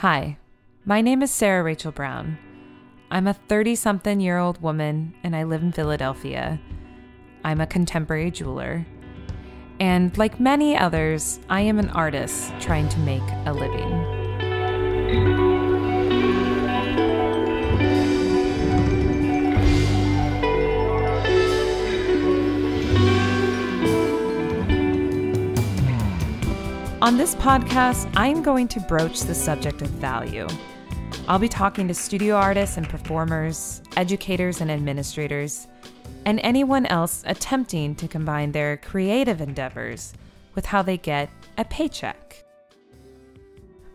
Hi, my name is Sarah Rachel Brown. I'm a 30 something year old woman and I live in Philadelphia. I'm a contemporary jeweler. And like many others, I am an artist trying to make a living. On this podcast, I am going to broach the subject of value. I'll be talking to studio artists and performers, educators and administrators, and anyone else attempting to combine their creative endeavors with how they get a paycheck.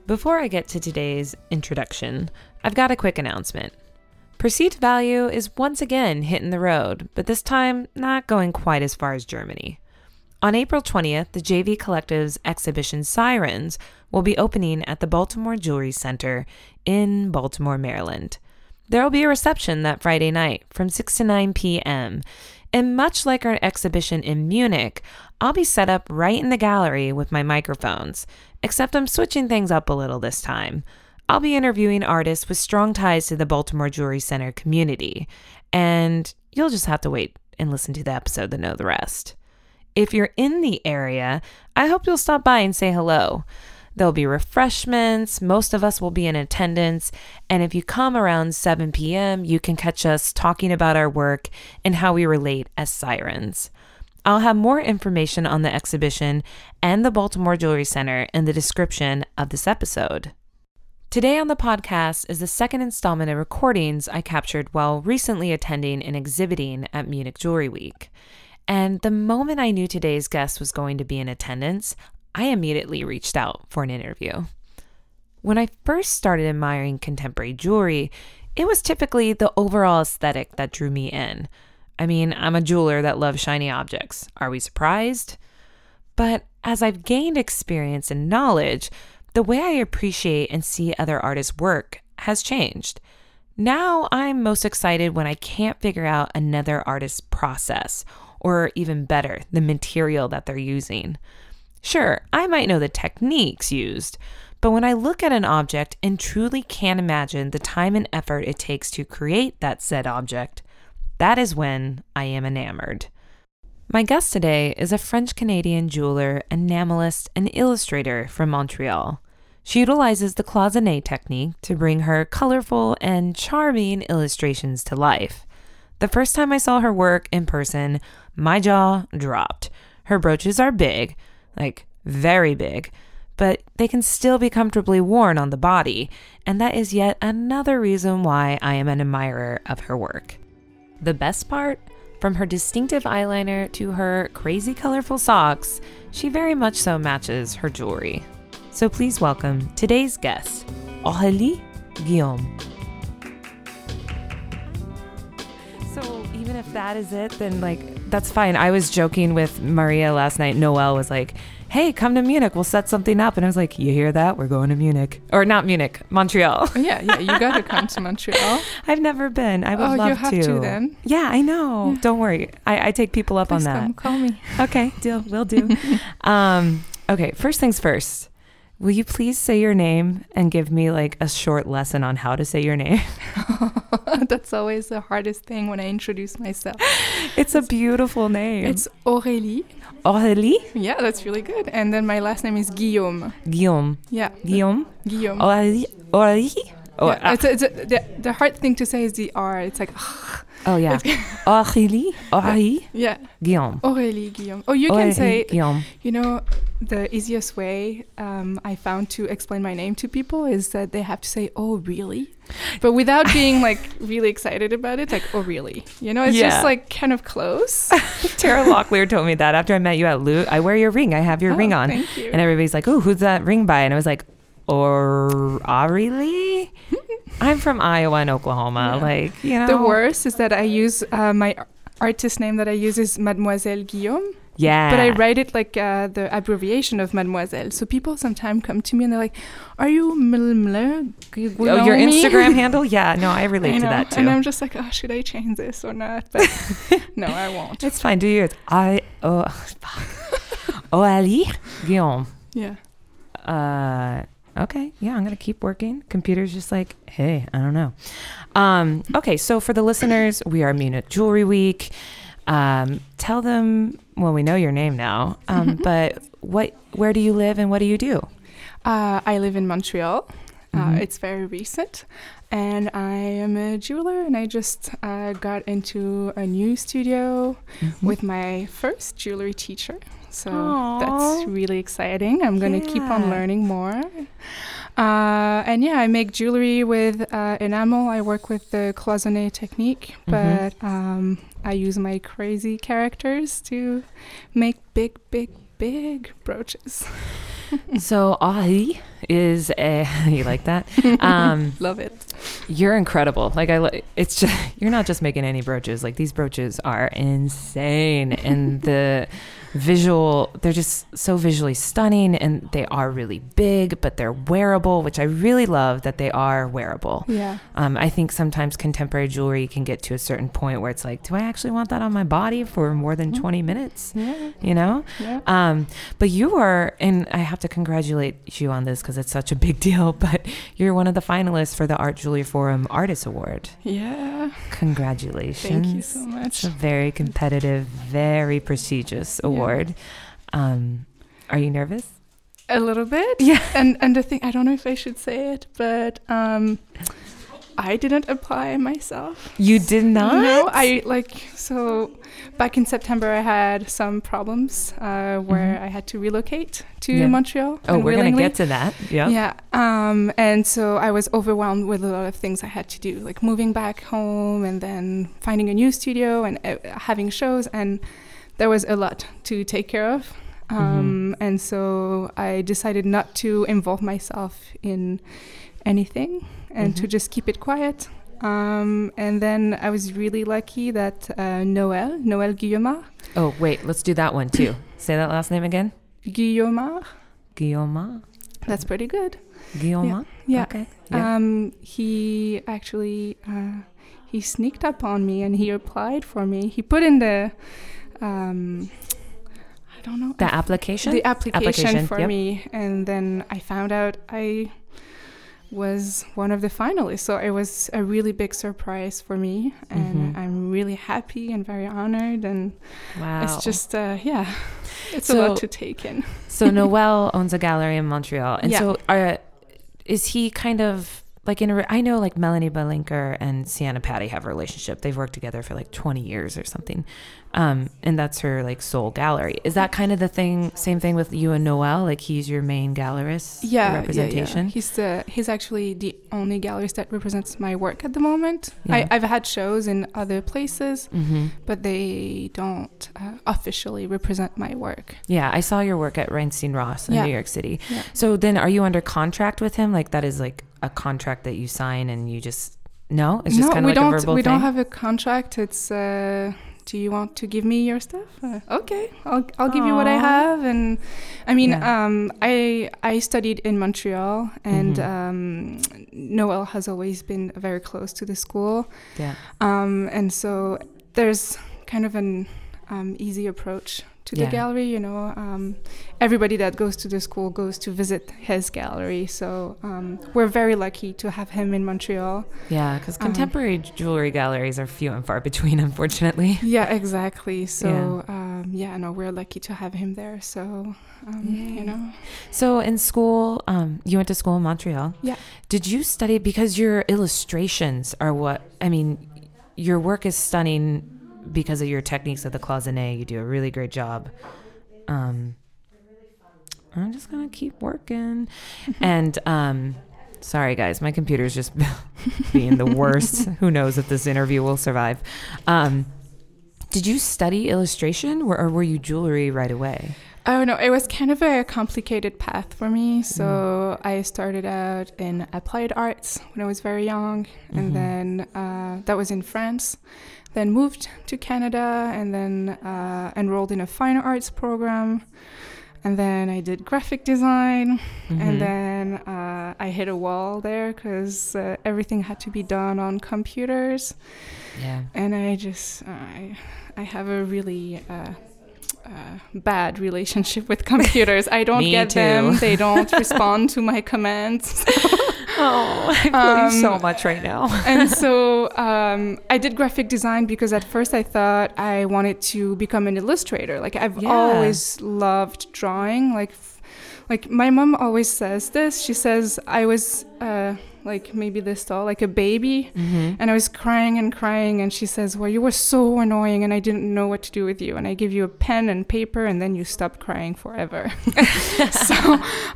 Before I get to today's introduction, I've got a quick announcement. Perceived value is once again hitting the road, but this time not going quite as far as Germany. On April 20th, the JV Collective's exhibition Sirens will be opening at the Baltimore Jewelry Center in Baltimore, Maryland. There will be a reception that Friday night from 6 to 9 p.m. And much like our exhibition in Munich, I'll be set up right in the gallery with my microphones, except I'm switching things up a little this time. I'll be interviewing artists with strong ties to the Baltimore Jewelry Center community, and you'll just have to wait and listen to the episode to know the rest. If you're in the area, I hope you'll stop by and say hello. There'll be refreshments, most of us will be in attendance, and if you come around 7 p.m., you can catch us talking about our work and how we relate as sirens. I'll have more information on the exhibition and the Baltimore Jewelry Center in the description of this episode. Today on the podcast is the second installment of recordings I captured while recently attending and exhibiting at Munich Jewelry Week. And the moment I knew today's guest was going to be in attendance, I immediately reached out for an interview. When I first started admiring contemporary jewelry, it was typically the overall aesthetic that drew me in. I mean, I'm a jeweler that loves shiny objects. Are we surprised? But as I've gained experience and knowledge, the way I appreciate and see other artists' work has changed. Now I'm most excited when I can't figure out another artist's process or even better, the material that they're using. Sure, I might know the techniques used, but when I look at an object and truly can imagine the time and effort it takes to create that said object, that is when I am enamored. My guest today is a French Canadian jeweler, enamelist, and illustrator from Montreal. She utilizes the cloisonne technique to bring her colorful and charming illustrations to life. The first time I saw her work in person, my jaw dropped. Her brooches are big, like very big, but they can still be comfortably worn on the body, and that is yet another reason why I am an admirer of her work. The best part? From her distinctive eyeliner to her crazy colorful socks, she very much so matches her jewelry. So please welcome today's guest, Aurélie Guillaume. So even if that is it, then like that's fine. I was joking with Maria last night. Noel was like, "Hey, come to Munich. We'll set something up." And I was like, "You hear that? We're going to Munich, or not Munich, Montreal." Yeah, yeah, you gotta come to Montreal. I've never been. I would Oh, you love have to then. Yeah, I know. Don't worry. I, I take people up Please on that. come, call me. Okay, deal. We'll do. um, okay, first things first. Will you please say your name and give me like a short lesson on how to say your name? That's always the hardest thing when I introduce myself. It's a beautiful name. It's Aurélie. Aurélie Yeah, that's really good. And then my last name is Guillaume. Guillaume. Yeah, Guillaume. Guillaume. Aurélie. Aurélie. Oh, Yeah, ah, it's a, it's a, the, the hard thing to say is the R. It's like, oh yeah. Aurélie. Aurélie. yeah, Guillaume. Aurélie Guillaume. Oh, you can say, Guillaume. you know, the easiest way um, I found to explain my name to people is that they have to say, oh, really? But without being like really excited about it, like, oh, really? You know, it's Yeah. just like kind of close. Tara Locklear told me that after I met you at Loot. I wear your ring. I have your Oh, ring on. And everybody's like, "Oh, who's that ring by?" And I was like, "Or Aurélie." I'm from Iowa and Oklahoma. Yeah. Like, you know, The worst is that I use uh, my artist name that I use is Mademoiselle Guillaume, Yeah. but I write it like uh, the abbreviation of Mademoiselle. So people sometimes come to me and they're like, "Are you Ml Ml Oh, your Instagram handle? Yeah, no, I relate I to that too. And. I'm just like, oh, should I change this or not? But no, I won't. It's fine. Do yours. I oh, fuck. Aurélie Guillaume. Yeah. Uh, Okay, yeah, I'm gonna keep working. Computer's just like, hey, I don't know. Um, okay, so for the listeners, we are Munich Jewelry Week. Um, tell them, well, we know your name now, um, but what, where do you live and what do you do? Uh, I live in Montreal. Uh, Mhm. it's very recent, and I am a jeweler, and I just uh, got into a new studio Mhm. with my first jewelry teacher. So Aw. that's really exciting. I'm going to keep on learning more. Uh, and yeah, I make jewelry with uh, enamel. I work with the cloisonné technique, Mhm. but um, I use my crazy characters to make big, big, big brooches. so Ahi is a, you like that? Um, Love it. You're incredible. Like I, it's just you're not just making any brooches. Like these brooches are insane, and the visual they're just so visually stunning, and they are really big, but they're wearable, which I really love that they are wearable. Yeah. Um, I think sometimes contemporary jewelry can get to a certain point where it's like, do I actually want that on my body for more than Mhm. 20 minutes? Yeah. You know? Yeah. Um, but you are, and I have to congratulate you on this because it's such a big deal. But you're one of the finalists for the Art Jewelry Forum Artist Award. Yeah. Congratulations! Thank you so much. It's a very competitive, very prestigious award. Um, are you nervous? A little bit. Yeah. And and the thing I don't know if I should say it, but um I didn't apply myself. You did not. No, I like so back in September I had some problems uh, where Mhm. I had to relocate to Yeah. Montreal. Oh, we're gonna get to that. Yeah. Yeah. Um, and so I was overwhelmed with a lot of things I had to do, like moving back home and then finding a new studio and uh, having shows. And there was a lot to take care of. Um, And so I decided not to involve myself in anything and to Mhm. just keep it quiet. Um, and then I was really lucky that uh, Noël, Noël Guillemard, Oh, wait. Let's do that one too. Say that last name again. Guillemard, Guillaume. that's pretty good. Guillaume. Yeah. Okay. Yeah. Um, he actually uh, he sneaked up on me and he applied for me. He put in the um, I don't know the application. the application, Application, for yep. me, and then I found out I was one of the finalists. So it was a really big surprise for me, and Mhm. I'm really happy and very honored. And wow. it's just uh, yeah, it's So- a lot to take in. So Noel owns a gallery in Montreal, and Yeah. so are, is he kind of like in? A, I know like Melanie Bilenker and Sienna Patti have a relationship. They've worked together for like twenty years or something, um, and that's her like sole gallery. Is that kind of the thing? Same thing with you and Noel. Like he's your main gallerist. yeah, representation. Yeah, yeah. He's the he's actually the only gallerist that represents my work at the moment. Yeah. I, I've had shows in other places, Mm-hmm. but they don't uh, officially represent my work. Yeah, I saw your work at Reinstein Ross in. New York City. Yeah. So then, are you under contract with him? Like that is like a contract that you sign, and you just no, it's just no, kind of we like don't. a verbal we thing. don't have a contract. It's. Uh, do you want to give me your stuff? Uh, okay, I'll I'll give you what I have. And I mean, Yeah. um, I I studied in Montreal, and Mhm. um, Noel has always been very close to the school. yeah. Um, and so there's kind of an um, easy approach to the gallery. You know, um, everybody that goes to the school goes to visit his gallery. So um, we're very lucky to have him in Montreal. Yeah, because Um, contemporary jewelry galleries are few and far between, unfortunately. Yeah, exactly. So um, yeah, no, we're lucky to have him there. So um, you know, So in school, um, you went to school in Montreal. Yeah. Did you study because your illustrations are what I mean? Your work is stunning because of your techniques of the cloisonné. You do a really great job. Um, I'm just gonna keep working, and um, sorry guys, my computer's just being the worst. Who knows if this interview will survive? Um, did you study illustration, or, or were you jewelry right away? Oh no, it was kind of a complicated path for me. So Mm. I started out in applied arts when I was very young, and then uh, that was in France. Then moved to Canada, and then uh, enrolled in a fine arts program. And then I did graphic design, Mhm. and then uh, I hit a wall there because uh, everything had to be done on computers yeah. and I just I I have a really uh, uh, bad relationship with computers. I don't get too. them. They don't respond to my commands. Oh, I feel Um, so much right now. and so um, I did graphic design because at first I thought I wanted to become an illustrator. Like I've Yeah. always loved drawing. Like, like my mom always says this. She says I was uh, like maybe this tall, like a baby, Mm-hmm. and I was crying and crying. And she says, "Well, you were so annoying, and I didn't know what to do with you. And I give you a pen and paper, and then you stopped crying forever." so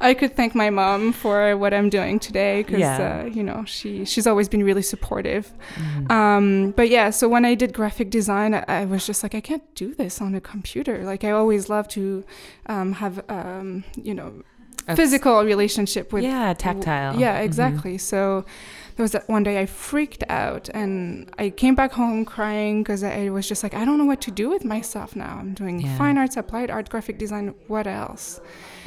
I could thank my mom for what I'm doing today because Yeah. uh, you know she she's always been really supportive. Mm-hmm. Um, but yeah, so when I did graphic design, I, I was just like, I can't do this on a computer. Like I always love to um, have um, you know Physical relationship with yeah, tactile. yeah, Mhm. exactly. So there was that one day I freaked out and I came back home crying because I was just like, I don't know what to do with myself now. I'm doing Yeah. fine arts, applied art, graphic design. What else?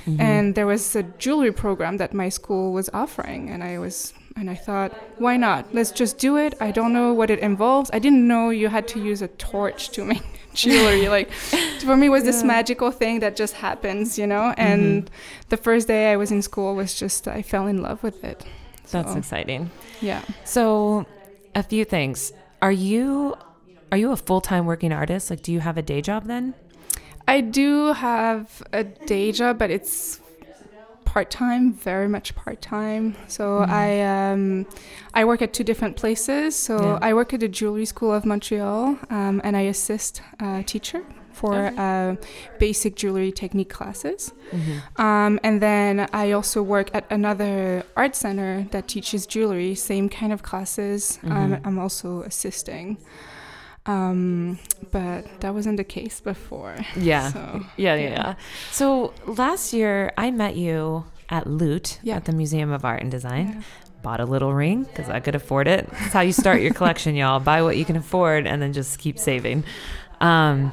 Mhm. And there was a jewelry program that my school was offering, and I was and I thought, why not? Let's just do it. I don't know what it involves. I didn't know you had to use a torch to make jewelry. like for me, was this Yeah. magical thing that just happens, you know. Mm-hmm. And the first day I was in school was just I fell in love with it. That's exciting. yeah. So, a few things. Are you are you a full time working artist? Like, do you have a day job then? I do have a day job, but it's part time, very much part time. So Mhm. I um, I work at two different places. So Yeah. I work at the Jewelry School of Montreal, um, and I assist a teacher for Okay. uh, basic jewelry technique classes. Mm-hmm. Um, and then I also work at another art center that teaches jewelry, same kind of classes. Um, Mhm. I'm also assisting. Um, but that wasn't the case before. Yeah. So, yeah, yeah, yeah. So last year I met you at Loot Yeah. at the Museum of Art and Design. yeah. Bought a little ring because I could afford it. That's how you start your collection, y'all. Buy what you can afford and then just keep saving. Um,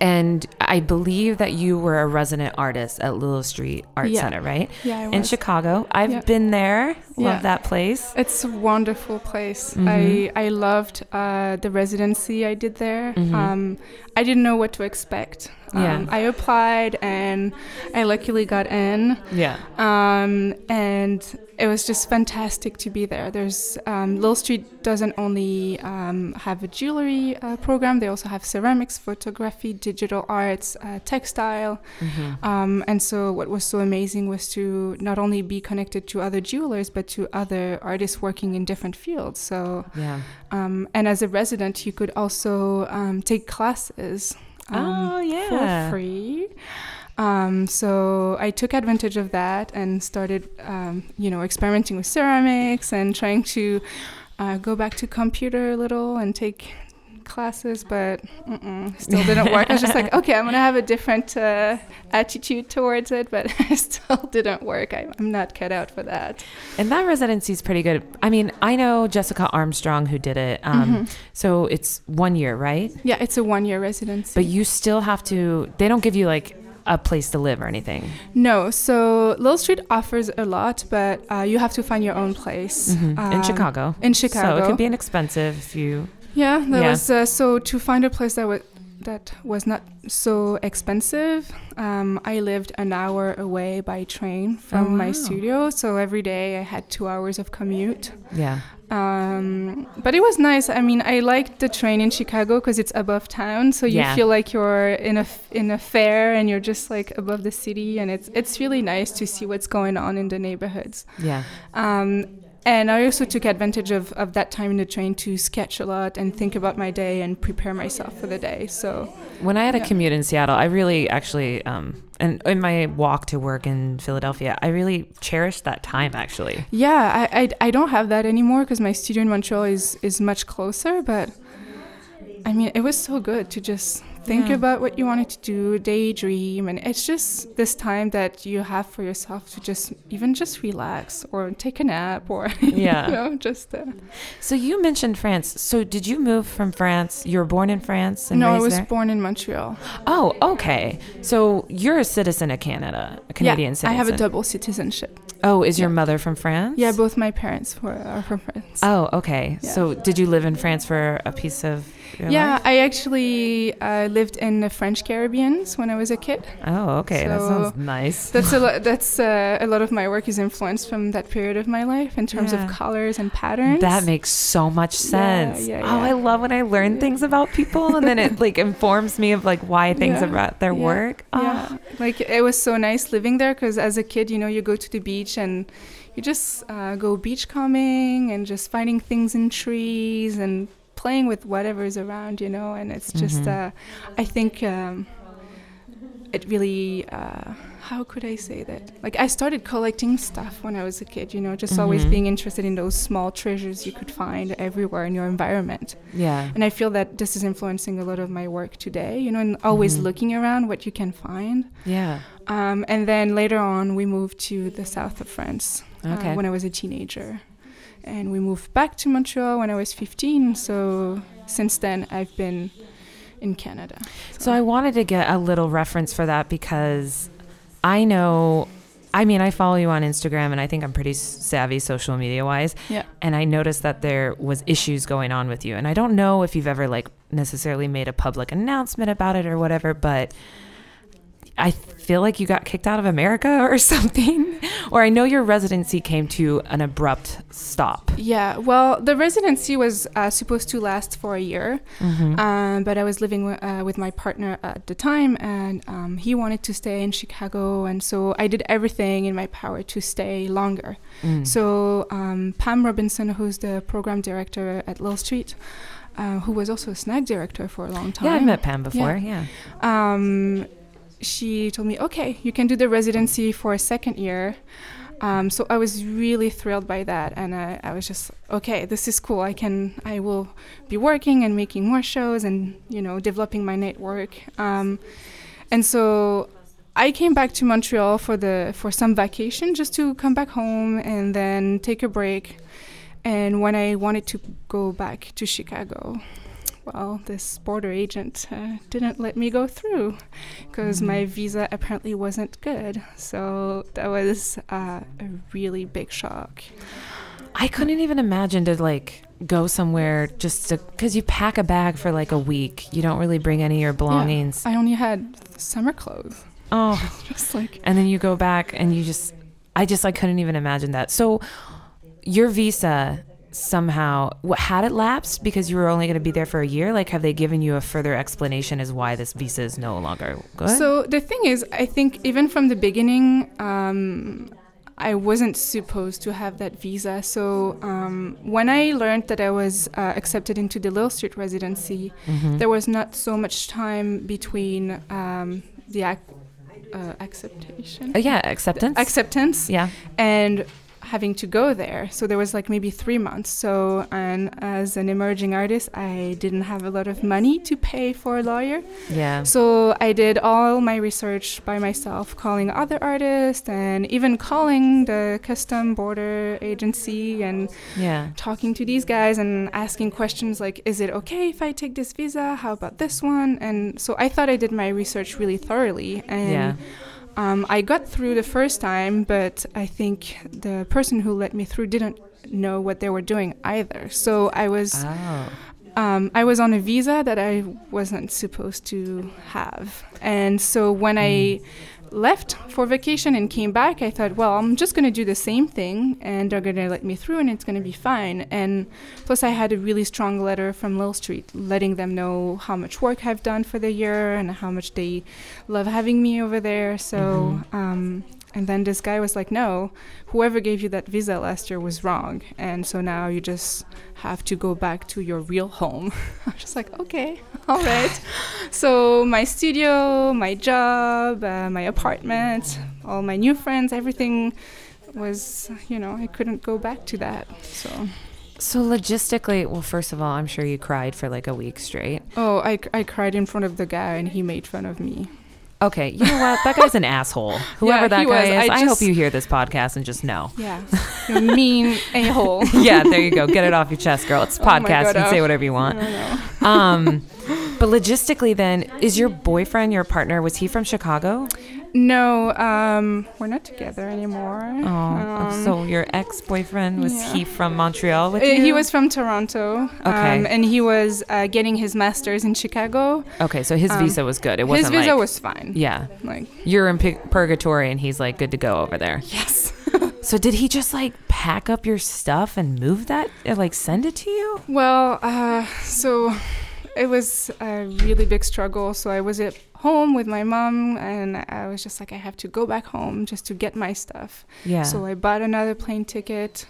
and I believe that you were a resident artist at Lill Street Art Yeah. Center, right? Yeah, I was. In. Chicago. I've Yeah. been there. Love that place. It's a wonderful place. Mhm. I I loved uh, the residency I did there. Mhm. Um, I didn't know what to expect. Um, Yeah. I applied and I luckily got in. Yeah. Um, and it was just fantastic to be there. There's um, Lill Street doesn't only um, have a jewelry uh, program; they also have ceramics, photography, digital arts, uh, textile. Mhm. Um, and so, what was so amazing was to not only be connected to other jewelers, but to other artists working in different fields. So, Yeah. um, and as a resident, you could also um, take classes um, oh, yeah. for free. Um, so I took advantage of that and started, um, you know, experimenting with ceramics and trying to uh, go back to computer a little and take classes, but still didn't work. I was just like, okay, I'm gonna have a different uh, attitude towards it, but it still didn't work. I, I'm not cut out for that. And that residency is pretty good. I mean, I know Jessica Armstrong who did it. Um, Mhm. So it's one year, right? Yeah, it's a one-year residency. But you still have to, they don't give you like a place to live or anything. No, so Lill Street offers a lot, but uh, you have to find your own place Mhm. in Um, Chicago. In Chicago, So it can be inexpensive if you, yeah. That Yeah. was uh, so to find a place that was that was not so expensive. Um, I lived an hour away by train from Oh, my studio, so every day I had two hours of commute. yeah. Um, but it was nice. I mean, I liked the train in Chicago because it's above town, so you Yeah. feel like you're in a in a fair and you're just like above the city, and it's it's really nice to see what's going on in the neighborhoods. Yeah. Um, and I also took advantage of, of that time in the train to sketch a lot and think about my day and prepare myself for the day. So When I had a commute in Seattle, I really actually, um, and in my walk to work in Philadelphia, I really cherished that time actually. yeah, I, I, I don't have that anymore because my studio in Montreal is, is much closer. But I mean, it was so good to just think Yeah. about what you wanted to do, daydream. And it's just this time that you have for yourself to just even just relax or take a nap or, Yeah. you know, just. Uh, So you mentioned France. So did you move from France? You were born in France and no, I was there? born in Montreal. Oh, okay. So you're a citizen of Canada, a Canadian yeah, citizen. I have a double citizenship. Oh, is your mother from France? Yeah, both my parents were are from France. Oh, okay. Yeah. So did you live in France for a piece of your yeah, life? I actually uh, lived in the French Caribbeans when I was a kid. Oh, okay. that sounds nice. That's a lot. That's uh, a lot of my work is influenced from that period of my life in terms Yeah. of colors and patterns. That makes so much Yeah, sense. yeah, Oh. I love when I learn things about people and then it like informs me of like why things Yeah, about their yeah, work. Oh, Yeah, like it was so nice living there because as a kid, you know, you go to the beach and you just uh, go beach combing and just finding things in trees and playing with whatever's around, you know. And it's just, Mhm. uh, I think um, it really, uh, how could I say that? Like I started collecting stuff when I was a kid, you know, just always Mhm. being interested in those small treasures you could find everywhere in your environment. Yeah. And I feel that this is influencing a lot of my work today, you know, and always Mhm. looking around what you can find. Yeah. Um, and then later on, we moved to the south of France uh, when I was a teenager. And we moved back to Montreal when I was 15. So since then, I've been in Canada. So I wanted to get a little reference for that because I know I mean, I follow you on Instagram and I think I'm pretty savvy social media wise. Yeah. And I noticed that there was issues going on with you. And I don't know if you've ever like necessarily made a public announcement about it or whatever, but I feel like you got kicked out of America or something. or I know your residency came to an abrupt stop. Yeah, well, the residency was uh, supposed to last for a year, Mm-hmm. um, but I was living w- uh, with my partner at the time, and um, he wanted to stay in Chicago, and so I did everything in my power to stay longer. Mm. So um, Pam Robinson, who's the program director at Lill Street, uh, who was also a SNAG director for a long time. yeah, I've met Pam before. Yeah. Um, she told me, okay, you can do the residency for a second year. Um, so I was really thrilled by that, and I, I was just okay. This is cool. I can, I will be working and making more shows, and you know, developing my network. Um, and so I came back to Montreal for the for some vacation, just to come back home and then take a break. And when I wanted to go back to Chicago, well, this border agent uh, didn't let me go through because my visa apparently wasn't good. So that was uh, a really big shock. I couldn't even imagine to like go somewhere just to because you pack a bag for like a week. You don't really bring any of your belongings. I only had summer clothes. Oh, Just like, and then you go back and you just, I just, I couldn't even imagine that. So your visa somehow, what had it lapsed because you were only going to be there for a year? Like, have they given you a further explanation as why this visa is no longer good? so the thing is, I think even from the beginning, um, I wasn't supposed to have that visa. So um, when I learned that I was uh, accepted into the Lill Street residency, Mhm. there was not so much time between um, the ac- uh, acceptation. Uh, yeah, acceptance. acceptance yeah. and having to go there. So there was like maybe three months. So, and as an emerging artist, I didn't have a lot of money to pay for a lawyer. Yeah. So I did all my research by myself, calling other artists and even calling the custom border agency and Yeah. talking to these guys and asking questions like, is it okay if I take this visa? How about this one? And so I thought I did my research really thoroughly. And Yeah. Um, I got through the first time, but I think the person who let me through didn't know what they were doing either. So I was Oh. um, I was on a visa that I wasn't supposed to have, and so when I left for vacation and came back, I thought, well, I'm just gonna do the same thing, and they're gonna let me through, and it's gonna be fine. And plus, I had a really strong letter from Lill Street letting them know how much work I've done for the year and how much they love having me over there. So. Um, and then this guy was like, "No, whoever gave you that visa last year was wrong, and so now you just have to go back to your real home." I was just like, "Okay, all right." so my studio, my job, uh, my apartment, all my new friends, everything was, you know, I couldn't go back to that. So, So logistically, well, first of all, I'm sure you cried for like a week straight. oh, I, I cried in front of the guy, and he made fun of me. Okay, you know what? That guy's an asshole. Whoever Yeah, that guy was. is, I I, hope you hear this podcast and just know. Yeah, mean a hole. yeah, there you go. Get it off your chest, girl. It's a Oh podcast. you God, can say uh, whatever you want. Um, but logistically, then, is your boyfriend, your partner, was he from Chicago? No, um, we're not together anymore. Oh, Um, so your ex-boyfriend was yeah. he from Montreal with uh, you? he was from Toronto. Okay. Um, and he was uh, getting his master's in Chicago. Okay, so his um, visa was good. It wasn't His visa like was fine. yeah. Like You're in purgatory, and he's like good to go over there. yes. So did he just like pack up your stuff and move that, uh, like send it to you? Well, uh, so it was a really big struggle. So I was at home with my mom, and I was just like, I have to go back home just to get my stuff. Yeah. So I bought another plane ticket.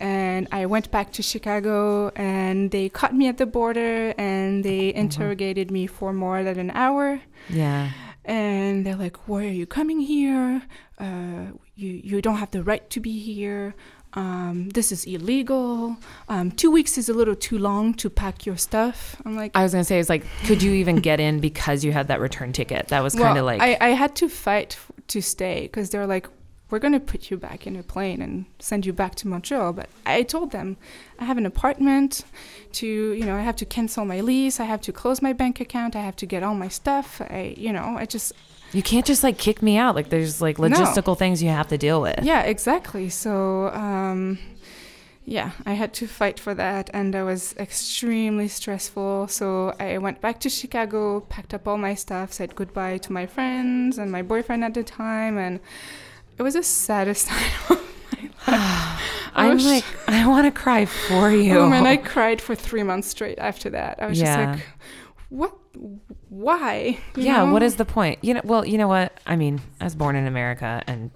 And I went back to Chicago, and they caught me at the border, and they interrogated me for more than an hour. yeah. and they're like, "Why are you coming here? Uh, you you don't have the right to be here. Um, this is illegal. Um, two weeks is a little too long to pack your stuff." I'm like, I was gonna say, it's like, could you even get in because you had that return ticket? That was well, kind of like, I, I had to fight to stay because they're like, "We're gonna put you back in a plane and send you back to Montreal." But I told them, I have an apartment. To you know, I have to cancel my lease. I have to close my bank account. I have to get all my stuff. I you know, I just you can't just like kick me out. Like, there's like No. logistical things you have to deal with. Yeah, exactly. So, um, yeah, I had to fight for that, and that was extremely stressful. So I went back to Chicago, packed up all my stuff, said goodbye to my friends and my boyfriend at the time, and it was the saddest time. of my life. I I'm was- like, I want to cry for you. Oh man, I cried for three months straight after that. I was Yeah. just like, what? Why? Yeah. know? What is the point? You know. Well, you know what? I mean, I was born in America, and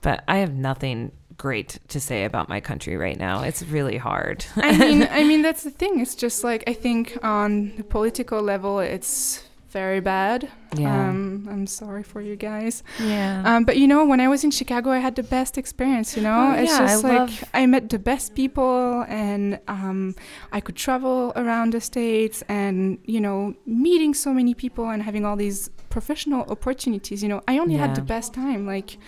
but I have nothing great to say about my country right now. It's really hard. I mean, I mean that's the thing. It's just like I think on the political level, it's very bad. Yeah. Um, I'm sorry for you guys. yeah. Um, but you know, when I was in Chicago, I had the best experience. You know, Oh, it's yeah, just I like love- I met the best people, and um, I could travel around the states, and you know, meeting so many people and having all these professional opportunities. You know, I only had the best time. Like,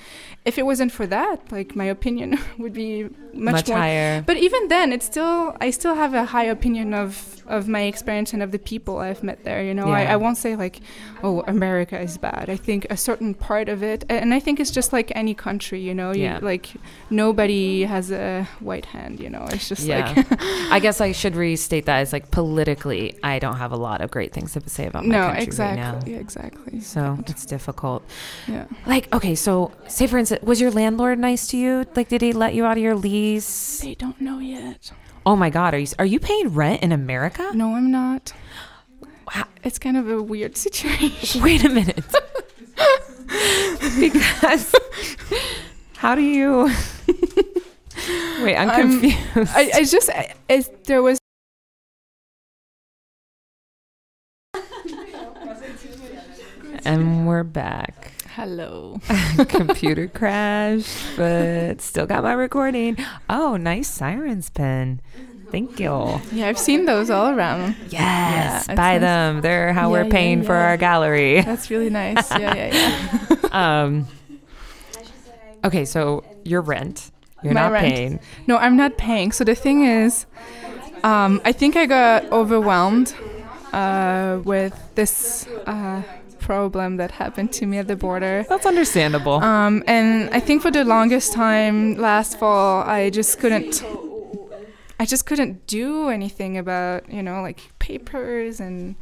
if it wasn't for that, like my opinion would be much, much more higher. but even then, it's still I still have a high opinion of of my experience and of the people I've met there. You know, Yeah. I won't say like, oh, America is bad. I think a certain part of it, and I think it's just like any country. You know, you, Yeah. like nobody has a white hand. You know, it's just yeah. like I guess I should restate that as like politically, I don't have a lot of great things to say about my no, country exactly, right now. yeah, exactly. So it's difficult. Yeah. Like, okay, so say for instance, was your landlord nice to you? Like, did he let you out of your lease? They don't know yet. Oh my God, are you are you paying rent in America? No, I'm not. Wow. It's kind of a weird situation. Wait a minute. because how do you? Wait, I'm I'm- confused. I, I just I, there was and we're back. hello. Computer crashed, but still got my recording. Oh, nice sirens pen. Thank you. Yeah, I've seen those all around. Yes, Yeah, buy them. They're how Yeah, we're yeah, paying for our gallery. That's really nice. Yeah, yeah, yeah. Um. Okay, so your rent. You're My not rent. paying. No, I'm not paying. So the thing is, um, I think I got overwhelmed uh, with this uh, problem that happened to me at the border. That's understandable. Um, and I think for the longest time last fall, I just couldn't. I just couldn't do anything about you know like papers and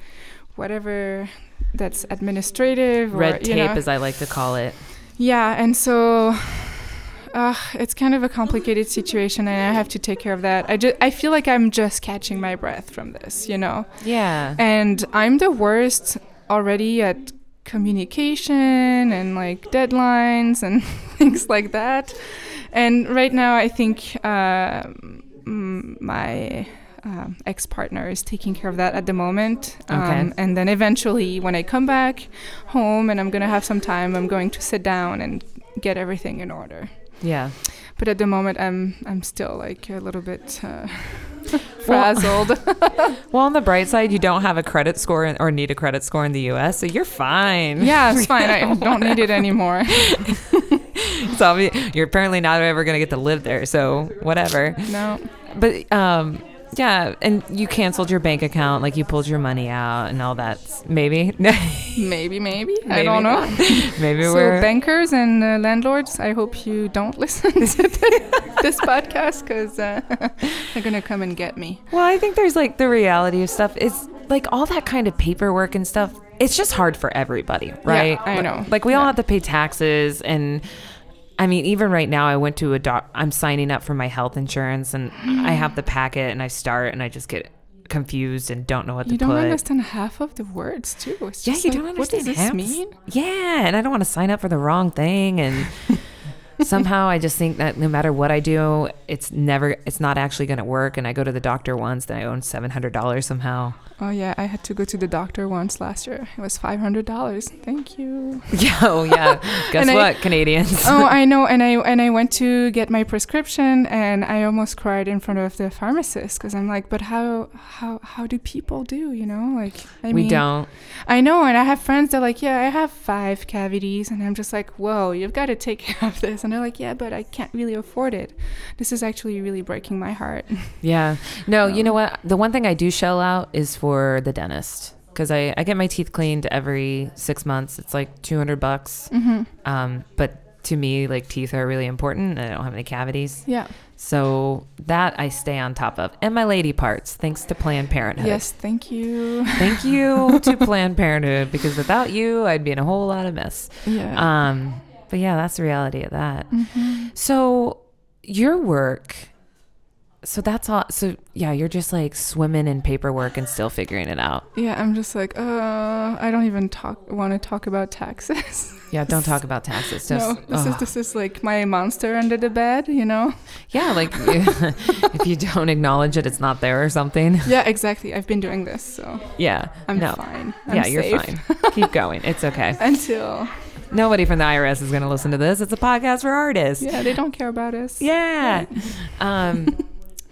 whatever that's administrative or Red you tape, know. as I like to call it. Yeah, and so uh, it's kind of a complicated situation, and I have to take care of that. I just I feel like I'm just catching my breath from this, you know. Yeah. And I'm the worst already at communication and like deadlines and things like that. And right now, I think uh, mm, my uh, ex partner is taking care of that at the moment. Um, Okay. and then eventually, when I come back home and I'm going to have some time, I'm going to sit down and get everything in order. Yeah. But at the moment, I'm I'm still like a little bit uh, frazzled. Well, on the bright side, you don't have a credit score in, or need a credit score in the U.S., so you're fine. yeah, it's fine. I don't need it anymore. so you're apparently not ever going to get to live there, so whatever. No. But um, Yeah, and you canceled your bank account, like you pulled your money out and all that. Maybe, maybe, maybe. I Maybe don't know. maybe so we're bankers and uh, landlords, I hope you don't listen to this podcast because uh, they're gonna come and get me. Well, I think there's like the reality of stuff. It's like all that kind of paperwork and stuff. It's just hard for everybody, right? I know. Like we all have to pay taxes, and I mean, even right now, I went to a doc. I'm signing up for my health insurance, and I have the packet, and I start, and I just get confused and don't know what You to put. You don't understand half of the words too. It's Yeah, just you like, don't understand. What does half- this mean? Yeah, and I don't want to sign up for the wrong thing, and somehow I just think that no matter what I do, it's never, it's not actually going to work. And I go to the doctor once, then I hundred dollars somehow. Oh yeah, I had to go to the doctor once last year. It was five hundred dollars. Thank you. Yeah, oh yeah. Guess And I- what, Canadians? oh, I know, and I and I went to get my prescription, and I almost cried in front of the pharmacist because I'm like, but how how how do people do? You know, like I we mean, don't. I know, and I have friends that are like, yeah, I have five cavities, and I'm just like, whoa, you've got to take care of this, and they're like, yeah, but I can't really afford it. This is actually really breaking my heart. Yeah. No, you know what? The one thing I do shell out is for the dentist because I, I get my teeth cleaned every six months. It's like 200 bucks. hmm Um, but to me, like teeth are really important. I don't have any cavities. Yeah. So that I stay on top of. And my lady parts, thanks to Planned Parenthood. Yes. Thank you. Thank you to Planned Parenthood because without you, I'd be in a whole lot of mess. Yeah. Um, but yeah, that's the reality of that. Mhm. So your work, so that's all. So yeah, you're just like swimming in paperwork and still figuring it out. Yeah, I'm just like, uh, I don't even talk want to talk about taxes. Yeah, don't talk about taxes. Just, no, this is this is like my monster under the bed, you know? yeah, like if you don't acknowledge it, it's not there or something. Yeah, exactly. I've been doing this, so Yeah, I'm no. fine. I'm yeah, you're fine. Keep going. It's okay. Until Nobody from the IRS is going to listen to this. It's a podcast for artists. yeah, they don't care about us. Yeah. Um,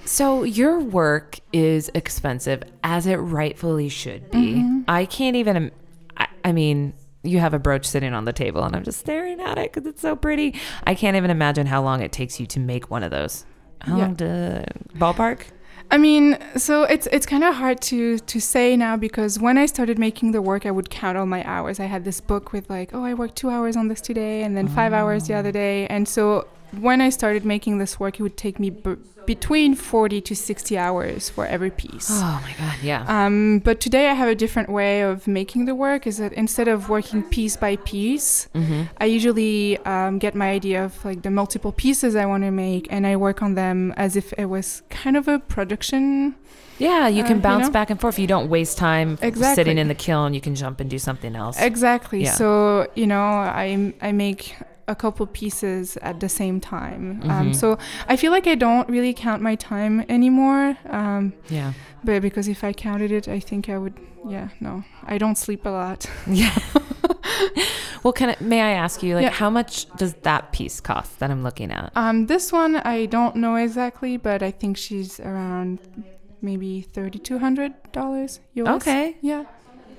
so your work is expensive, as it rightfully should be. Mhm. I can't even. I, I mean, you have a brooch sitting on the table, and I'm just staring at it because it's so pretty. I can't even imagine how long it takes you to make one of those. How Yeah. long to ballpark? I mean, so it's it's kind of hard to to say now because when I started making the work, I would count all my hours. I had this book with like, oh, I worked two hours on this today, and then five hours the other ah. day, and so when I started making this work, it would take me b- between forty to sixty hours for every piece. Oh my god, yeah. Um, but today I have a different way of making the work. Is that instead of working piece by piece, hmm I usually um, get my idea of like the multiple pieces I want to make, and I work on them as if it was kind of a production. Yeah, you Uh, can you bounce know? back and forth. You don't waste time Exactly. sitting in the kiln. You can jump and do something else. Exactly. Yeah. So you know, I I make a couple pieces at the same time. Um, Mhm. so I feel like I don't really count my time anymore. Um, yeah. but because if I counted it, I think I would. Yeah, no, I don't sleep a lot. Yeah. well, can I, may I ask you, like, Yeah. how much does that piece cost that I'm looking at? Um, this one I don't know exactly, but I think she's around maybe thirty two hundred dollars. Okay, Yeah.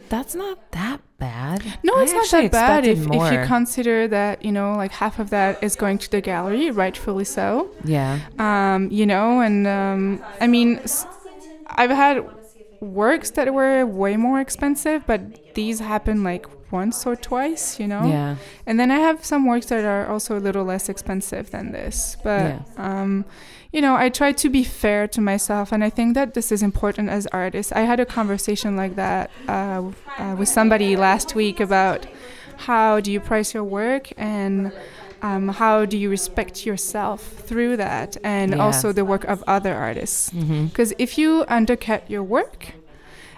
That's not that bad. No, I it's not that bad if, if you consider that you know like half of that is going to the gallery, rightfully so. yeah. Um, you know, and um, I mean, I've had works that were way more expensive, but these happen like once or twice, you know. Yeah. And then I have some works that are also a little less expensive than this. But, Yeah. um, you know, I try to be fair to myself. And I think that this is important as artists. I had a conversation like that uh, uh, with somebody last week about how do you price your work and um, how do you respect yourself through that and also the work of other artists. Because if you undercut your work,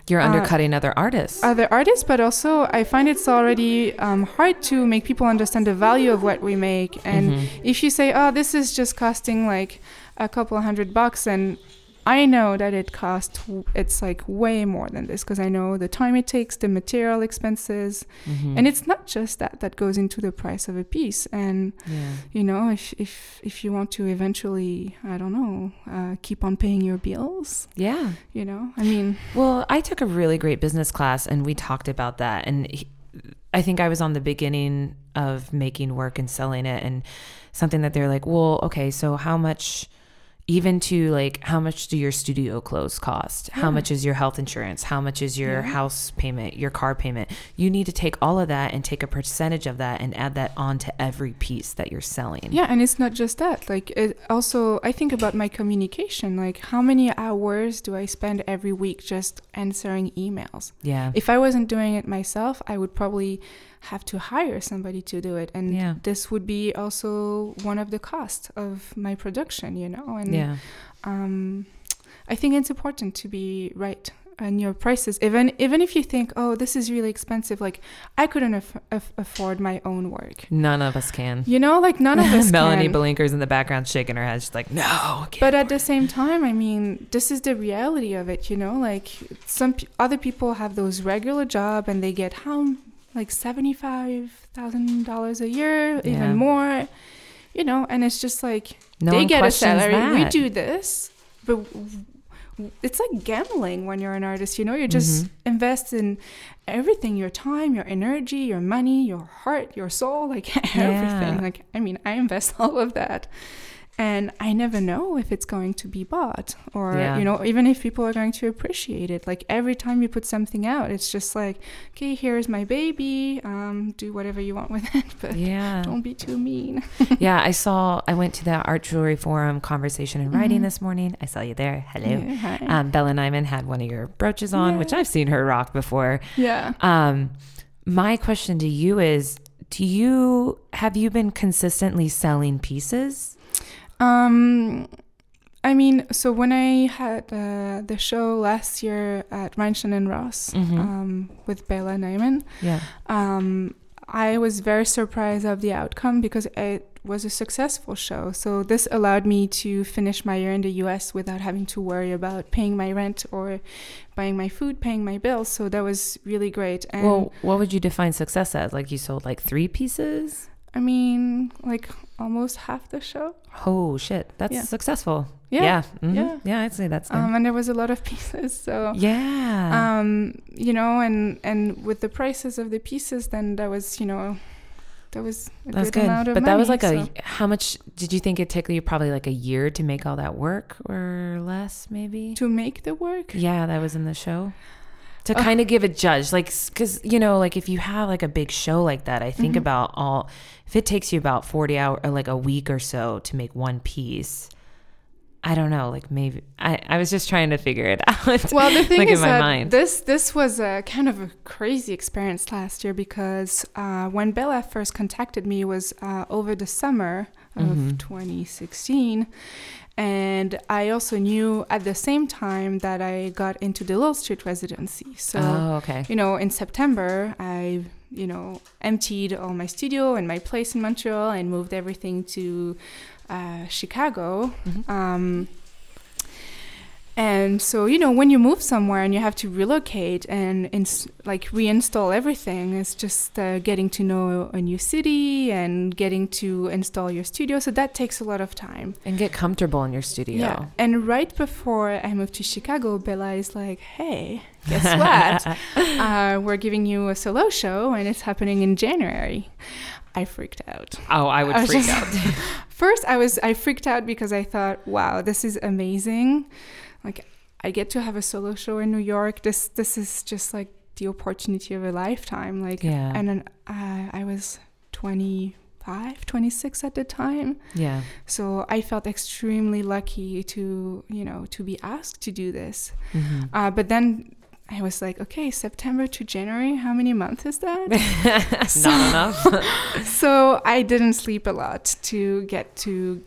You're Uh, undercutting other artists. other artists, but also I find it's already um, hard to make people understand the value of what we make. And Mhm. if you say, "Oh, this is just costing like a couple hundred bucks," and I know that it costs, it's like way more than this because I know the time it takes, the material expenses, Mhm. and it's not just that that goes into the price of a piece. And yeah. you know, if if if you want to eventually, I don't know, uh, keep on paying your bills, Yeah. you know, I mean, Well, I took a really great business class and we talked about that. And he, I think I was on the beginning of making work and selling it, and something that they're like, well, okay, so how much even to like how much do your studio clothes cost how Yeah. much is your health insurance how much is your Yeah. house payment your car payment you need to take all of that and take a percentage of that and add that onto every piece that you're selling Yeah, and it's not just that. Like, it also, I think about my communication. Like, how many hours do I spend every week just answering emails? yeah If I wasn't doing it myself, I would probably have to hire somebody to do it. And Yeah. this would be also one of the costs of my production, you know? And yeah um, I think it's important to be right on your prices, even even if you think, oh, this is really expensive. Like, I couldn't aff- aff- afford my own work. none of us can You know, like none of us Melanie Bilenker's in the background shaking her head she's like no But at the same time, I mean, this is the reality of it, you know? Like some p- other people have those regular job and they get how like $75,000 a year, Yeah. even more. You know, and it's just like no they get a salary, we do this, but it's like gambling when you're an artist, you know? You just Mhm. invest in everything, your time, your energy, your money, your heart, your soul, like everything. Yeah. Like I mean, I invest all of that and I never know if it's going to be bought or Yeah. you know even if people are going to appreciate it. Like every time you put something out, it's just like, okay, here's my baby. Um, do whatever you want with it, but yeah don't be too mean. yeah i saw i went to the art jewelry forum conversation and writing Mhm. this morning i saw you there hello Yeah, hi. um, Bella Neyman had one of your brooches on, which I've seen her rock before. yeah. Um, my question to you is: Do you have you been consistently selling pieces? Um, I mean, so when I had uh, the show last year at Reinstein and Ross Mhm. um, with Bella Neyman, Yeah, um, I was very surprised of the outcome because it was a successful show. So this allowed me to finish my year in the U.S. without having to worry about paying my rent or buying my food, paying my bills. So that was really great. And well, what would you define success as? Like you sold like three pieces? I mean, like almost half the show. Oh shit, that's Yeah. successful. Yeah, yeah, mhm. yeah. yeah. I'd say that's good. Um, and there was a lot of pieces. So yeah. um you know and and with the prices of the pieces then that was you know that was a that's good, good. amount of But that was money, like a how much did you think it took you probably like a year to make all that work or less maybe? to make the work Yeah, that was in the show. To Uh, kind of give a judge, like, because, you know, like if you have like a big show like that, I think Mhm. about all, if it takes you about 40 hour or like a week or so to make one piece, I don't know, like maybe, I, I was just trying to figure it out. well the thing like is in my that mind. this this was a kind of a crazy experience last year because uh, when bella first contacted me was uh, over the summer of Mhm. 2016 and i also knew at the same time that i got into the Lill Street residency so oh, okay. you know, in September, I, you know, emptied all my studio and my place in Montreal and moved everything to uh, Chicago. Mhm. Um, and so, you know, when you move somewhere and you have to relocate and ins- like reinstall everything, it's just uh, getting to know a new city and getting to install your studio. So that takes a lot of time. And get comfortable in your studio. Yeah. And right before I moved to Chicago, Bella is like, hey, guess what? uh, we're giving you a solo show and it's happening in January. I freaked out. oh, I would I freak just- out. First, I was I freaked out because I thought, wow, this is amazing. Like I get to have a solo show in New York. This this is just like the opportunity of a lifetime. Like Yeah. and then uh, I was 25, 26 at the time. yeah. So I felt extremely lucky to, you know, to be asked to do this. Mhm. Uh, but then I was like, okay, September to January, how many months is that? Not enough. so I didn't sleep a lot to get to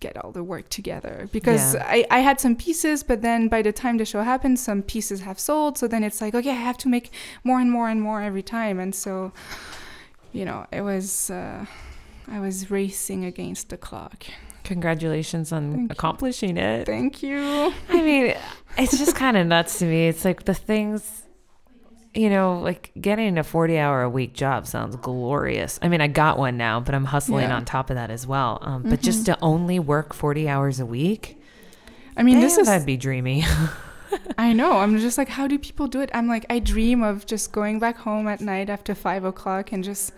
get all the work together because Yeah. I, I had some pieces, but then by the time the show happened, some pieces have sold. So then it's like, okay, I have to make more and more and more every time. And so, you know, it was, uh, I was racing against the clock. Congratulations on Thank you. accomplishing it. Thank you. I mean, it's just kind of nuts to me. It's like the things, you know, like getting a 40 hour a week job sounds glorious. I mean, I got one now, but I'm hustling Yeah. on top of that as well. Um, But just Mhm. to only work 40 hours a week, I mean, this is that'd be dreamy. I know. I'm just like, how do people do it? I'm like, I dream of just going back home at night after five o'clock and just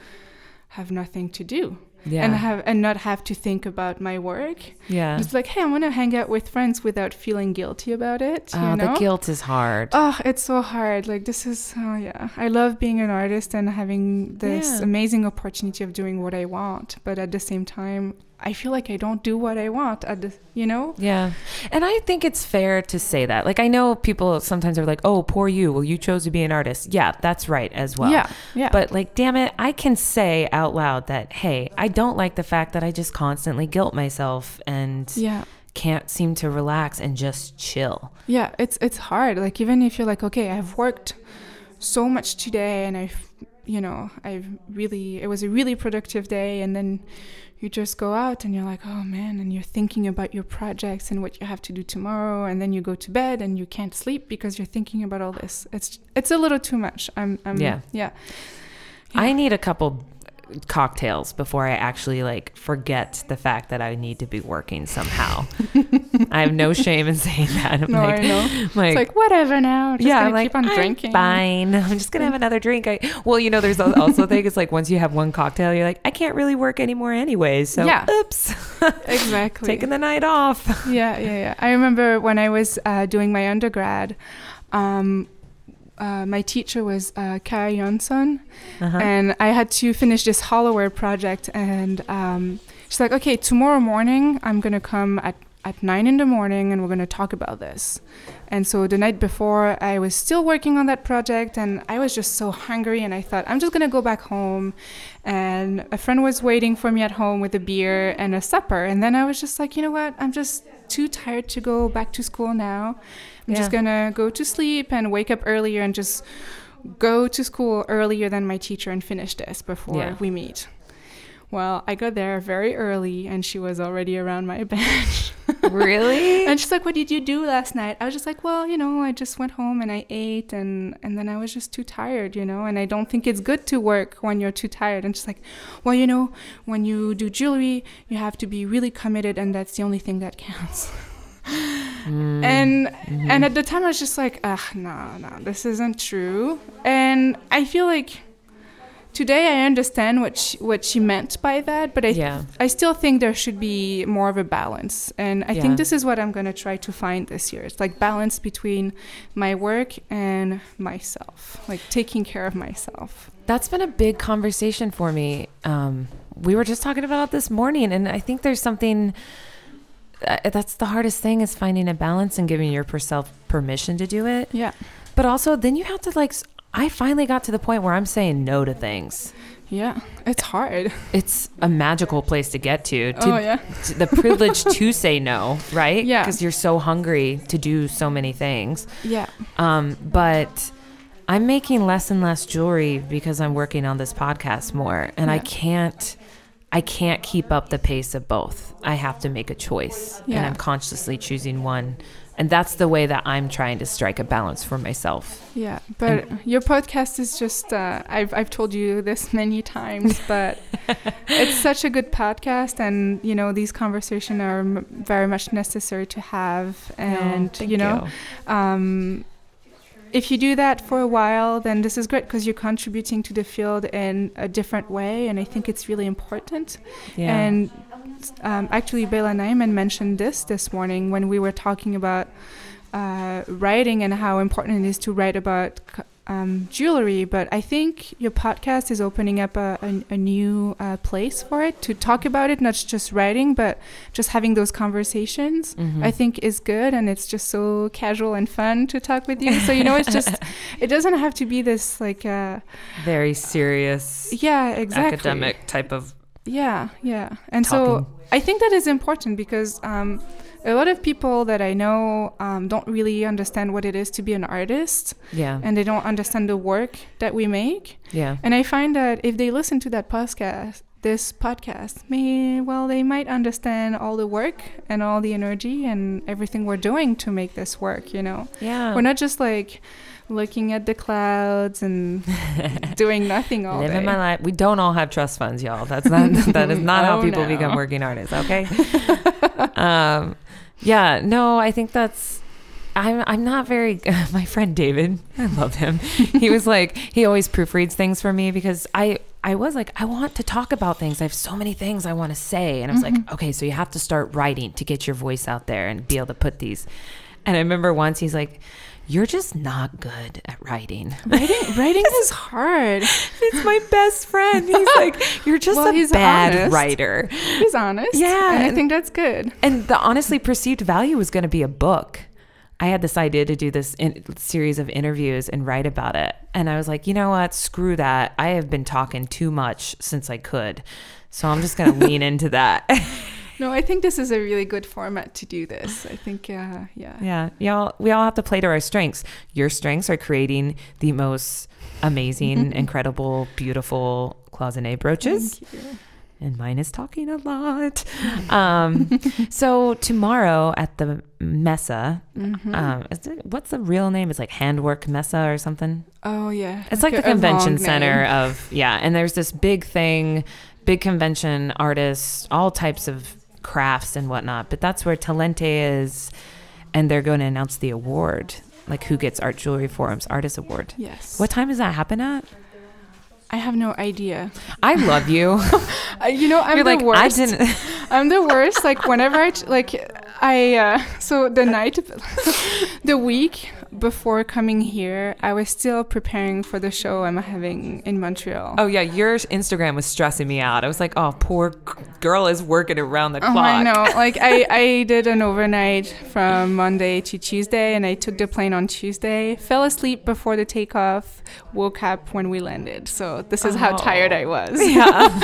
have nothing to do. Yeah. and have and not have to think about my work. yeah. Just like, hey, I want to hang out with friends without feeling guilty about it. Oh, you know? the guilt is hard. Oh, it's so hard. Like this is oh yeah. I love being an artist and having this Yeah. amazing opportunity of doing what I want, but at the same time, I feel like I don't do what I want at the, you know? Yeah. And I think it's fair to say that. Like, I know people sometimes are like, oh, poor you. Well, you chose to be an artist. Yeah, that's right as well. yeah. Yeah. But, like, damn it, I can say out loud that, hey, I don't like the fact that I just constantly guilt myself and yeah. can't seem to relax and just chill. Yeah, it's it's hard. Like even if you're like, okay, I've worked so much today and I've you know, I've really it was a really productive day and then you just go out and you're like, oh man, and you're thinking about your projects and what you have to do tomorrow and then you go to bed and you can't sleep because you're thinking about all this. It's it's a little too much. I'm I'm Yeah. yeah. I need a couple cocktails before I actually like forget the fact that I need to be working somehow. I have no shame in saying that. I'm No, like, I know. like, it's like whatever now. Just yeah, gonna I'm like, keep on "I'm drinking. Fine, I'm just gonna have another drink. I, well, you know, there's also a thing. It's like once you have one cocktail, you're like, I can't really work anymore anyway. So, Yeah. oops, Exactly. taking the night off. yeah, yeah, yeah. I remember when I was uh, doing my undergrad, um, uh, my teacher was uh, Kara Jonsson, Uh-huh. and I had to finish this Holloware project. And um, she's like, "Okay, tomorrow morning I'm gonna come at at nine in the morning, and we're gonna talk about this." And so the night before, I was still working on that project, and I was just so hungry, and I thought I'm just gonna go back home. And a friend was waiting for me at home with a beer and a supper, and then I was just like, you know what? I'm just too tired to go back to school now. I'm just gonna go to sleep and wake up earlier and just go to school earlier than my teacher and finish this before Yeah. we meet. Well, I got there very early and she was already around my bench. Really? and she's like, "What did you do last night?" I was just like, "Well, you know, I just went home and I ate and and then I was just too tired, you know, and I don't think it's good to work when you're too tired." And she's like, "Well, you know, when you do jewelry, you have to be really committed and that's the only thing that counts." Mm, And mhm. and at the time I was just like, ah, no, no, this isn't true. And I feel like today I understand what she, what she meant by that, but I yeah, I still think there should be more of a balance. And I Yeah. think this is what I'm gonna try to find this year. It's like balance between my work and myself, like taking care of myself. that's been a big conversation for me. Um, we were just talking about it this morning, and I think there's something. Uh, that's the hardest thing is finding a balance and giving yourself permission to do it. Yeah. But also, then you have to like. I finally got to the point where I'm saying no to things. Yeah. It's hard. It's a magical place to get to. to oh yeah. to- the privilege to say no, right? Yeah. Because you're so hungry to do so many things. Yeah. Um, but I'm making less and less jewelry because I'm working on this podcast more, and I can't. I can't keep up the pace of both. I have to make a choice, and I'm consciously choosing one. And that's the way that I'm trying to strike a balance for myself. Yeah, but your podcast is just, uh, I've, I've told you this many times, but it's such a good podcast. And, you know, these conversations are m- very much necessary to have. And, Oh, thank you know, um, if you do that for a while, then this is great because you're contributing to the field in a different way. And I think it's really important. Yeah. And um, actually, Bella Neyman mentioned this this morning when we were talking about uh, writing and how important it is to write about c- um, jewelry. But I think your podcast is opening up a, a, a new uh, place for it to talk about it, not just writing, but just having those conversations. Mhm. I think is good, and it's just so casual and fun to talk with you. So you know, it's just it doesn't have to be this like uh, very serious yeah, exactly academic type of yeah, yeah. And talking. so I think that is important because um, a lot of people that I know um, don't really understand what it is to be an artist yeah, and they don't understand the work that we make. yeah, And I find that if they listen to that podcast, this podcast, may well they might understand all the work and all the energy and everything we're doing to make this work, you know. yeah. We're not just like looking at the clouds and doing nothing all Living day. my life. We don't all have trust funds, y'all. That's not that is not how Oh, people no. become working artists. Okay. um, yeah. No, I think that's. I'm I'm not very. My friend David, I love him. he was like he always proofreads things for me because I I was like, I want to talk about things. I have so many things I want to say. And I was Mm-hmm. like, okay, so you have to start writing to get your voice out there and be able to put these. And I remember once he's like, you're just not good at writing. writing writing is hard. It's my best friend. He's like, you're just Well, a he's bad honest. writer. He's honest. Yeah, and I think that's good. And the honestly perceived value was going to be a book. I had this idea to do this in, series of interviews and write about it. And I was like, you know what? Screw that. I have been talking too much since I could. So I'm just going to lean into that. No, I think this is a really good format to do this. I think, uh, yeah. yeah. Y'all, we all have to play to our strengths. Your strengths are creating the most amazing, incredible, beautiful cloisonne brooches. Thank you. and mine is talking a lot. Um, so tomorrow at the Messe, Mhm. um, is it, what's the real name? It's like Handwerksmesse or something. oh yeah, It's like, a- the convention center name. of yeah, and there's this big thing, big convention artists, all types of crafts and whatnot. But that's where Talente is, and they're going to announce the award, like who gets Art Jewelry Forum's Artist Award. Yes. What time does that happen at? I have no idea. I love you. Uh, you know, I'm You're the like worst. I didn't. I'm the worst. Like whenever I like I uh, so the night, the week before coming here, I was still preparing for the show I'm having in Montreal. Oh yeah, your Instagram was stressing me out. I was like, oh, poor g- girl is working around the Oh, clock. I know. Like I, I did an overnight from Monday to Tuesday, and I took the plane on Tuesday. Fell asleep before the takeoff. Woke up when we landed. So this is how Oh. tired I was. Yeah.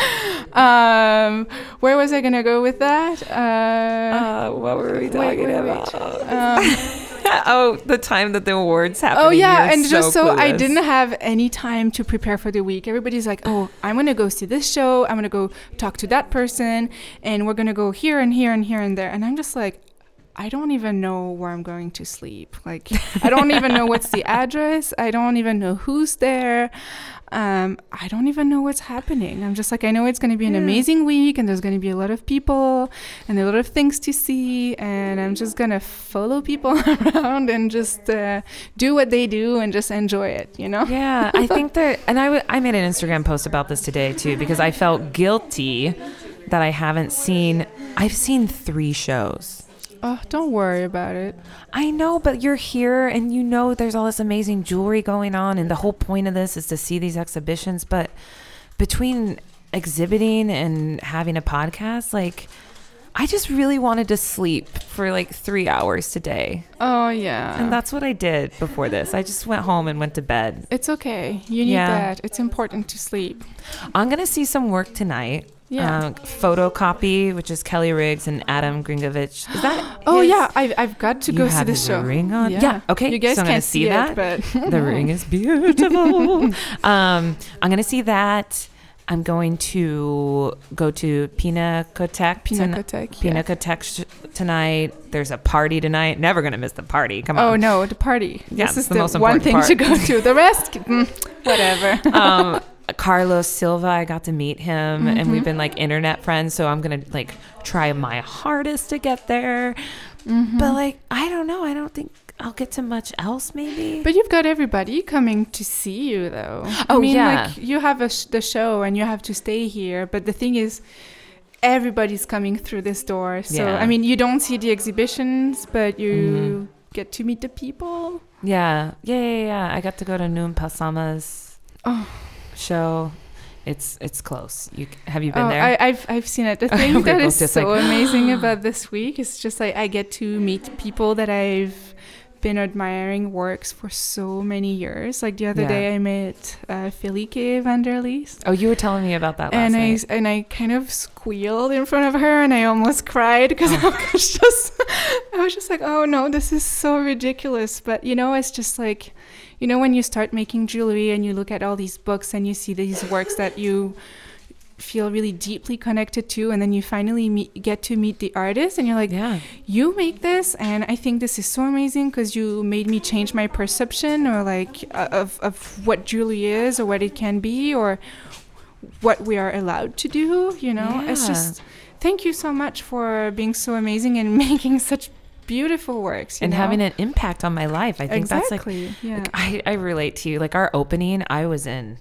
Um, where was I gonna go with that? Uh, uh, what were we wait, talking wait, about? wait. Um, oh, the time that the awards happened. Oh yeah, and just so I didn't have any time to prepare for the week. Everybody's like, "Oh, I'm gonna go see this show. I'm gonna go talk to that person, and we're gonna go here and here and here and there." And I'm just like, I don't even know where I'm going to sleep. Like, I don't even know what's the address. I don't even know who's there. Um, I don't even know what's happening. I'm just like, I know it's going to be an Yeah. amazing week, and there's going to be a lot of people and a lot of things to see, and I'm just going to follow people around and just uh, do what they do and just enjoy it. You know? Yeah, I think that, and I, w- I made an Instagram post about this today too because I felt guilty that I haven't seen. I've seen three shows. Oh, don't worry about it. I know, but you're here and you know there's all this amazing jewelry going on, and the whole point of this is to see these exhibitions. But between exhibiting and having a podcast, like, I just really wanted to sleep for like three hours today. Oh yeah. And that's what I did before this. I just went home and went to bed. it's okay. You need Yeah. that. It's important to sleep. I'm going to see some work tonight. Yeah. Uh, photocopy, which is Kelly Riggs and Adam Grinovich. Is that? Oh his- yeah, I've, I've got to You go see his show. ring on? Yeah, okay, You guys so I'm can't see see, that. it, but the ring is beautiful. um, I'm gonna see that. I'm going to go to Pinakothek. Pinakothek. yeah. Pinakothek sh- tonight. There's a party tonight. Never gonna miss the party. Come on. Oh no, the party. Yeah, this is the the, most one thing to go to. The rest, mm, whatever. um, Carlos Silva, I got to meet him, and Mm-hmm. we've been like internet friends. So I'm gonna like try my hardest to get there. Mm-hmm. But like, I don't know. I don't think I'll get to much else. Maybe. But you've got everybody coming to see you, though. Oh, I mean, yeah. like you have a sh- the show and you have to stay here. But the thing is, everybody's coming through this door. So Yeah. I mean, you don't see the exhibitions, but you get to meet the people. Yeah, yeah, yeah, yeah. I got to go to Noon Passama's Oh. Show. It's it's close. You have you been oh, there? I, I've I've seen it. The thing that is so like, amazing about this week is just like I get to meet people that I've been admiring works for so many years. Like the other Yeah. day, I met uh, der Leest. oh, you were telling me about that last and I night. and I kind of squealed in front of her, and I almost cried because Oh. I was just I was just like, oh no, this is so ridiculous. But you know, it's just like, you know, when you start making jewelry and you look at all these books and you see these works that you feel really deeply connected to and then you finally meet, get to meet the artist and you're like yeah, you make this and i think this is so amazing because you made me change my perception or like uh, of, of what jewelry is or what it can be or what we are allowed to do you know? It's just thank you so much for being so amazing and making such beautiful works you and know? having an impact on my life. I think that's like, exactly yeah like, I I relate to you. Like our opening, I was in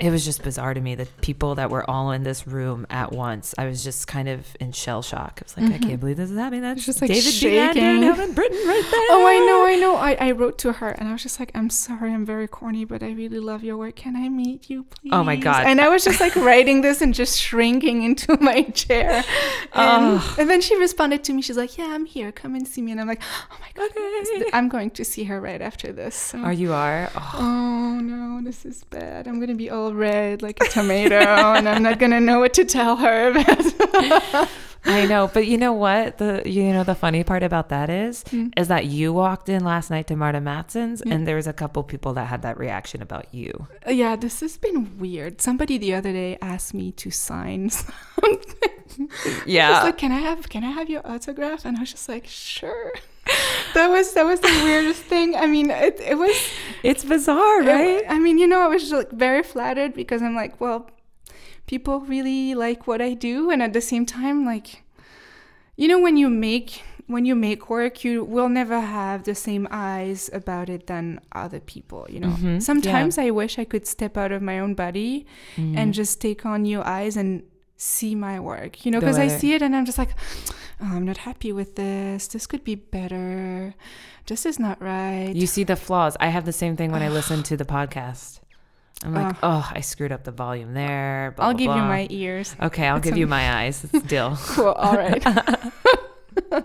it was just bizarre to me that people that were all in this room at once. I was just kind of in shell shock. I was like, I can't believe this is happening. That's Mm-hmm. just, like, David shaking. B. and Helen Britton right there. Oh, I know, I know. I, I wrote to her and I was just like, I'm sorry, I'm very corny, but I really love your work. Can I meet you, please? Oh my God. And I was just like writing this and just shrinking into my chair. And, Oh. and then she responded to me. She's like, Yeah, I'm here. Come and see me. And I'm like, Oh my God. I'm going to see her right after this. So- Are you are? Oh, Oh no, this is bad. I'm gonna be all red like a tomato, and I'm not gonna know what to tell her. But I know, but you know what? The you know the funny part about that is Hmm. is that you walked in last night to Märta Mattsson's and there was a couple people that had that reaction about you. yeah, this has been weird. Somebody the other day asked me to sign something. Yeah. Like, can I have can I have your autograph? And I was just like, sure. that was that was the weirdest thing. I mean, it it was It's bizarre, it- right? I mean, you know, I was just like very flattered because I'm like, well, people really like what I do, and at the same time, like, you know, when you make when you make work, you will never have the same eyes about it than other people. You know, Mhm, sometimes I wish I could step out of my own body Mm-hmm. and just take on new eyes and see my work. You know, because I see it and I'm just like. Oh, I'm not happy with this. This could be better. This is not right. You see the flaws. I have the same thing when I listen to the podcast. I'm like, oh, I screwed up the volume there. blah, I'll blah, give you my ears. Okay, I'll It's give a- you my eyes. It's deal. Cool. All right.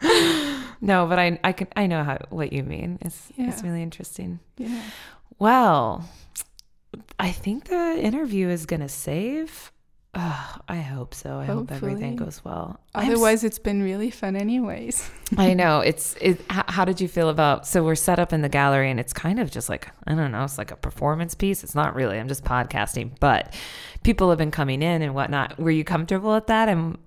no, but I I can I know how what you mean. It's it's really interesting. yeah. Well, I think the interview is gonna save. Ugh, I hope so. I hope everything goes well. I'm s- Otherwise, it's been really fun, anyways. I know it's. It, how, how did you feel about? So we're set up in the gallery, and it's kind of just like I don't know. It's like a performance piece. It's not really. I'm just podcasting, but people have been coming in and whatnot. Were you comfortable at that? And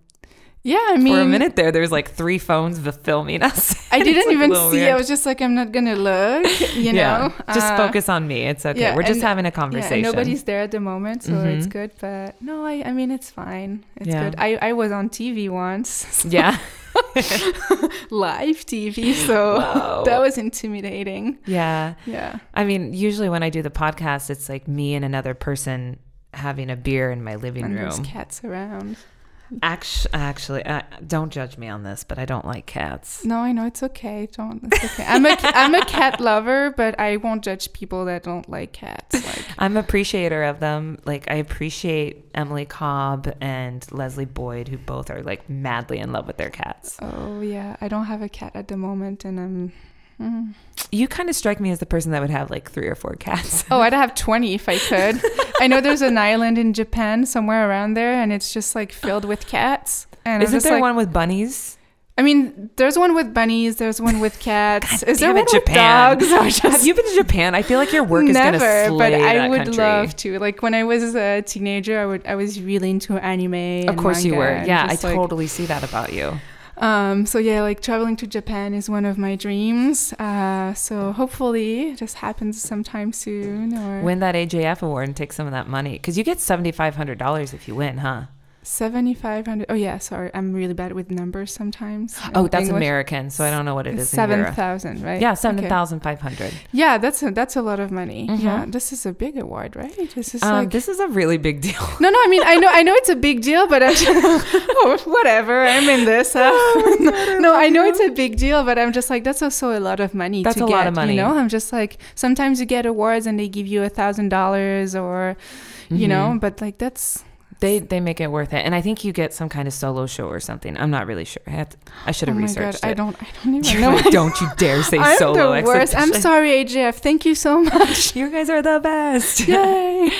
Yeah, I mean, for a minute there, there was like three phones filming us. I didn't like, even see. weird. I was just like, I'm not gonna look. You yeah, know, just Uh, focus on me. It's okay. yeah, we're just and- having a conversation. and nobody's there at the moment, so it's Mhm. good. But no, I, I mean, it's fine. It's Yeah. good. I, I was on TV once, yeah, live TV, so that was intimidating. yeah. Yeah. I mean, usually when I do the podcast, it's like me and another person having a beer in my living And there's room. cats around. Actually, actually, uh, don't judge me on this, but I don't like cats. No, I know it's okay. Don't. It's okay. I'm a I'm a cat lover, but I won't judge people that don't like cats. Like, I'm appreciator of them. Like I appreciate Emily Cobb and Leslie Boyd, who both are like madly in love with their cats. oh yeah, I don't have a cat at the moment, and I'm. Mm. You kind of strike me as the person that would have like three or four cats. Oh, I'd have twenty if I could. I know there's an island in Japan somewhere around there, and it's just like filled with cats. And Isn't there like, one with bunnies? I mean, there's one with bunnies. There's one with cats. Is there damn one it, with dogs? Just Have you been to Japan? I feel like your work is Never, gonna but I would country. love to. Like when I was a teenager, I would I was really into anime. Of course you were. Yeah, I totally. totally see that about you. Um, so yeah, like traveling to Japan is one of my dreams. Uh, so hopefully this happens sometime soon. Or Win that AJF award and take some of that money because you get seventy five hundred dollars if you win, huh? Seventy five hundred. Oh yeah, sorry, I'm really bad with numbers sometimes. Oh, that's English. American, so I don't know what It's is in seven euro. thousand, right? Yeah, Okay. seven thousand five hundred. Yeah, that's a that's a lot of money. Mhm. Yeah, this is a big award, right? This is Um, like this is a really big deal. no, no. I mean, I know, I know it's a big deal, but I'm just, oh, whatever. I'm in this. Uh, no, I know it's a big deal, but I'm just like that's also a lot of money. That's to a get, lot of money. You know, I'm just like sometimes you get awards and they give you a thousand dollars or, you know, but like that's They they make it worth it, and I think you get some kind of solo show or something. I'm not really sure. I, to, I should have oh my god, researched I don't, I don't even know. like, don't you dare say I'm solo. the worst. I'm sorry, AJF. Thank you so much. You guys are the best. Yay.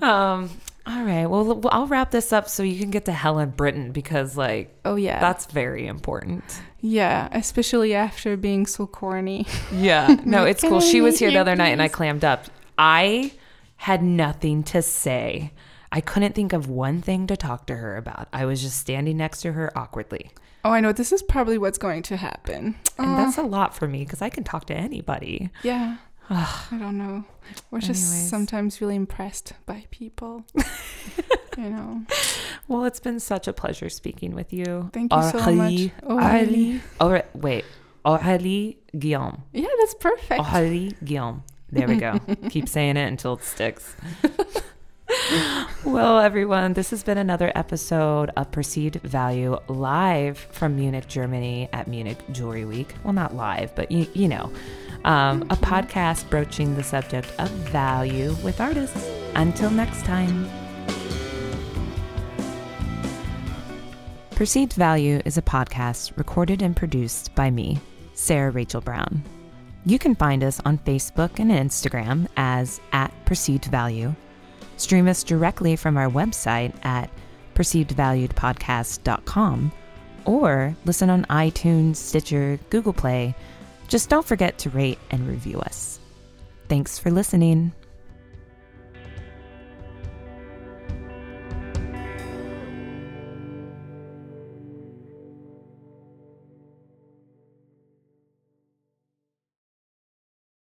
um. All right. Well, I'll wrap this up so you can get to Helen Britton because, like, Oh yeah, that's very important. yeah. Especially after being so corny. Yeah. No, it's cool. I She was here the other night and I clammed up. I had nothing to say. I couldn't think of one thing to talk to her about. I was just standing next to her awkwardly. Oh, I know. This is probably what's going to happen. And Oh, that's a lot for me because I can talk to anybody. yeah. I don't know. We're just sometimes really impressed by people. you know. Well, it's been such a pleasure speaking with you. Thank you so much. Oh, Aurélie. Aurélie. Wait. Aurélie Guillaume. Yeah, that's perfect. Aurélie Guillaume. There we go. Keep saying it until it sticks. well, everyone, this has been another episode of Perceived Value live from Munich, Germany at Munich Jewelry Week. Well, not live, but you, you know, um, a podcast broaching the subject of value with artists. Until next time. Perceived Value is a podcast recorded and produced by me, Sarah Rachel Brown. You can find us on Facebook and Instagram as at Perceived Value. Stream us directly from our website at perceivedvaluedpodcast.com or listen on iTunes, Stitcher, Google Play. Just don't forget to rate and review us. Thanks for listening.